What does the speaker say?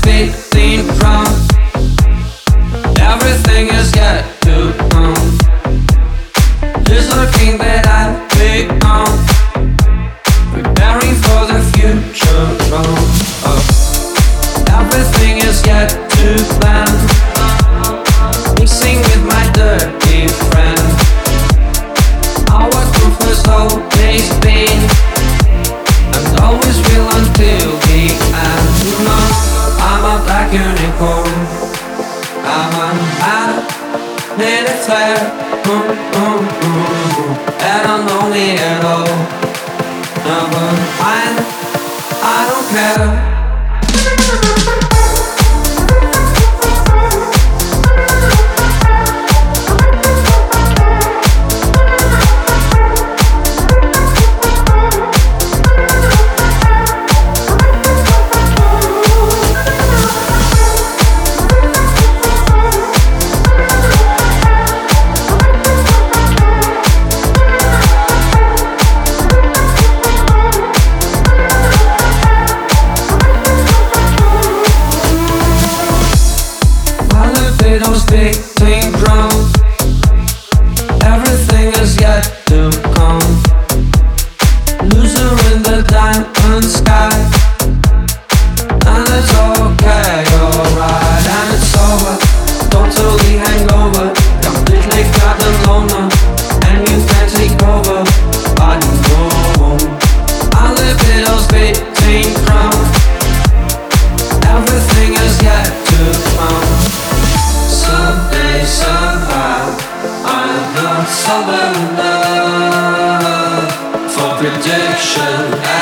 beating drums. Everything is yet to come. This is the king that I've little flare. Mm, mm, mm, mm. They don't know me at all. But I, I don't care. Loser in the diamond sky, and it's okay, Sober enough for prediction,